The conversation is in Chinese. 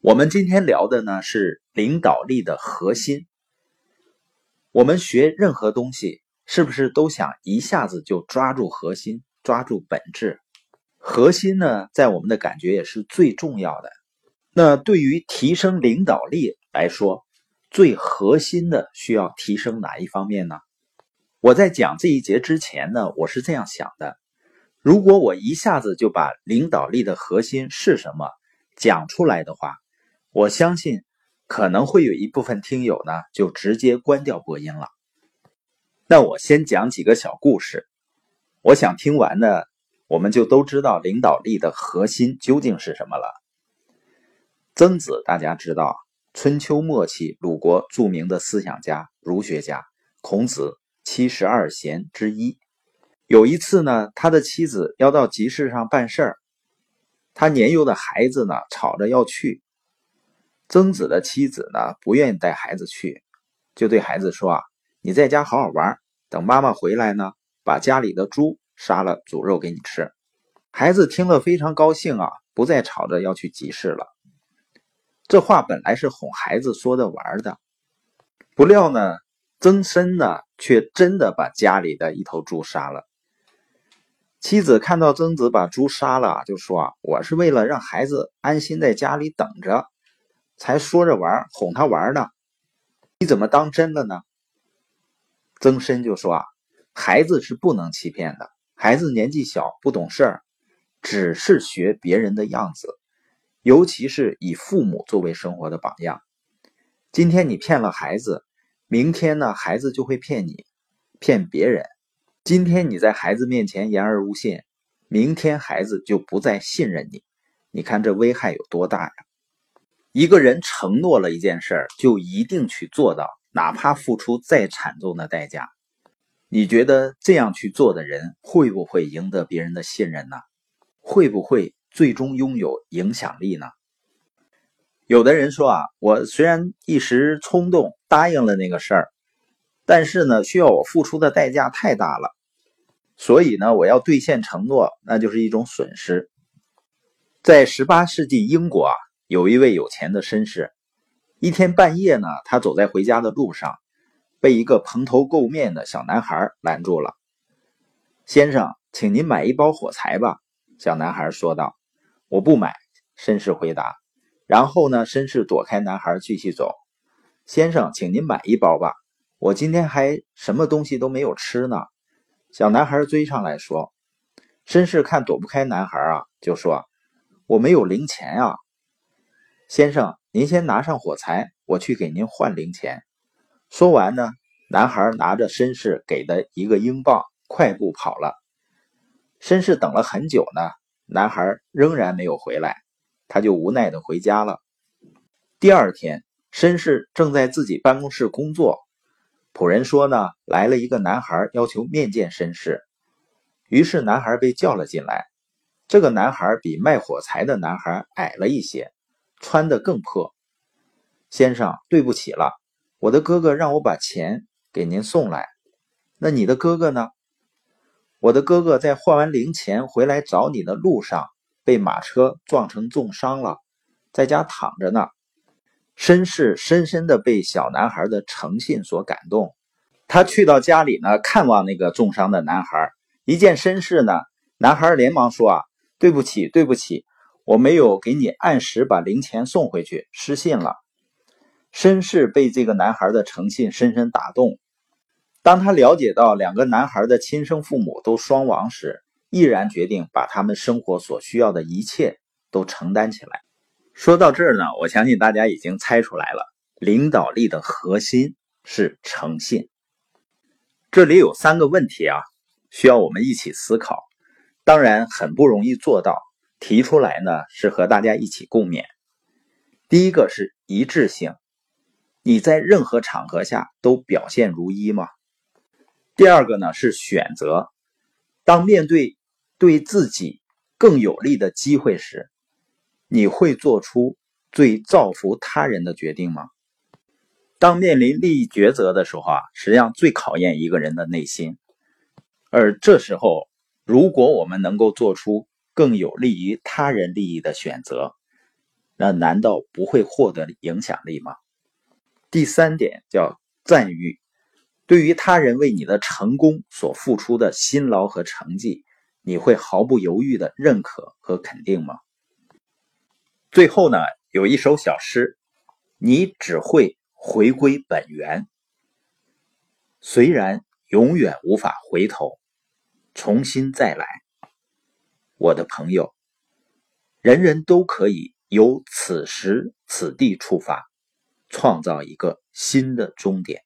我们今天聊的呢是领导力的核心。我们学任何东西，是不是都想一下子就抓住核心，抓住本质？核心呢，在我们的感觉也是最重要的。那对于提升领导力来说，最核心的需要提升哪一方面呢？我在讲这一节之前呢，我是这样想的：如果我一下子就把领导力的核心是什么讲出来的话，我相信可能会有一部分听友呢，就直接关掉播音了。那我先讲几个小故事，我想听完呢，我们就都知道领导力的核心究竟是什么了。曾子大家知道，春秋末期鲁国著名的思想家、儒学家，孔子七十二贤之一。有一次呢，他的妻子要到集市上办事儿，他年幼的孩子呢，吵着要去。曾子的妻子呢，不愿意带孩子去，就对孩子说：“啊，你在家好好玩，等妈妈回来呢，把家里的猪杀了煮肉给你吃。”孩子听了非常高兴啊，不再吵着要去集市了。这话本来是哄孩子说的玩的，不料呢，曾参呢却真的把家里的一头猪杀了。妻子看到曾子把猪杀了，就说：“啊，我是为了让孩子安心在家里等着。”才说着玩哄他玩呢，你怎么当真了呢？曾参就说啊，孩子是不能欺骗的，孩子年纪小不懂事儿，只是学别人的样子，尤其是以父母作为生活的榜样。今天你骗了孩子，明天呢，孩子就会骗你，骗别人。今天你在孩子面前言而无信，明天孩子就不再信任你。你看这危害有多大呀？一个人承诺了一件事儿，就一定去做到，哪怕付出再惨重的代价。你觉得这样去做的人会不会赢得别人的信任呢？会不会最终拥有影响力呢？有的人说啊，我虽然一时冲动答应了那个事儿，但是呢，需要我付出的代价太大了，所以呢，我要兑现承诺，那就是一种损失。在十八世纪英国啊。有一位有钱的绅士，一天半夜呢，他走在回家的路上，被一个蓬头垢面的小男孩拦住了。先生，请您买一包火柴吧。”小男孩说道。“我不买。”绅士回答。然后呢，绅士躲开男孩，继续走。“先生，请您买一包吧。我今天还什么东西都没有吃呢。”小男孩追上来说。绅士看躲不开男孩啊，就说：“我没有零钱啊。”先生，您先拿上火柴，我去给您换零钱。说完呢，男孩拿着绅士给的一个英镑，快步跑了。绅士等了很久呢，男孩仍然没有回来，他就无奈的回家了。第二天，绅士正在自己办公室工作，仆人说呢，来了一个男孩，要求面见绅士。于是男孩被叫了进来。这个男孩比卖火柴的男孩矮了一些。穿的更破，先生，对不起了，我的哥哥让我把钱给您送来。那你的哥哥呢？我的哥哥在换完零钱回来找你的路上，被马车撞成重伤了，在家躺着呢。绅士深深的被小男孩的诚信所感动，他去到家里呢，看望那个重伤的男孩。一见绅士呢，男孩连忙说：“啊，对不起，对不起。”我没有给你按时把零钱送回去，失信了。绅士被这个男孩的诚信深深打动。当他了解到两个男孩的亲生父母都双亡时，毅然决定把他们生活所需要的一切都承担起来。说到这儿呢，我相信大家已经猜出来了，领导力的核心是诚信。这里有三个问题啊，需要我们一起思考。当然，很不容易做到。提出来呢，是和大家一起共勉。第一个是一致性，你在任何场合下都表现如一吗？第二个呢是选择，当面对对自己更有利的机会时，你会做出最造福他人的决定吗？当面临利益抉择的时候啊，实际上最考验一个人的内心。而这时候，如果我们能够做出更有利于他人利益的选择，那难道不会获得影响力吗？第三点叫赞誉，对于他人为你的成功所付出的辛劳和成绩，你会毫不犹豫的认可和肯定吗？最后呢，有一首小诗，你只会回归本源，虽然永远无法回头，重新再来。我的朋友，人人都可以由此时此地出发，创造一个新的终点。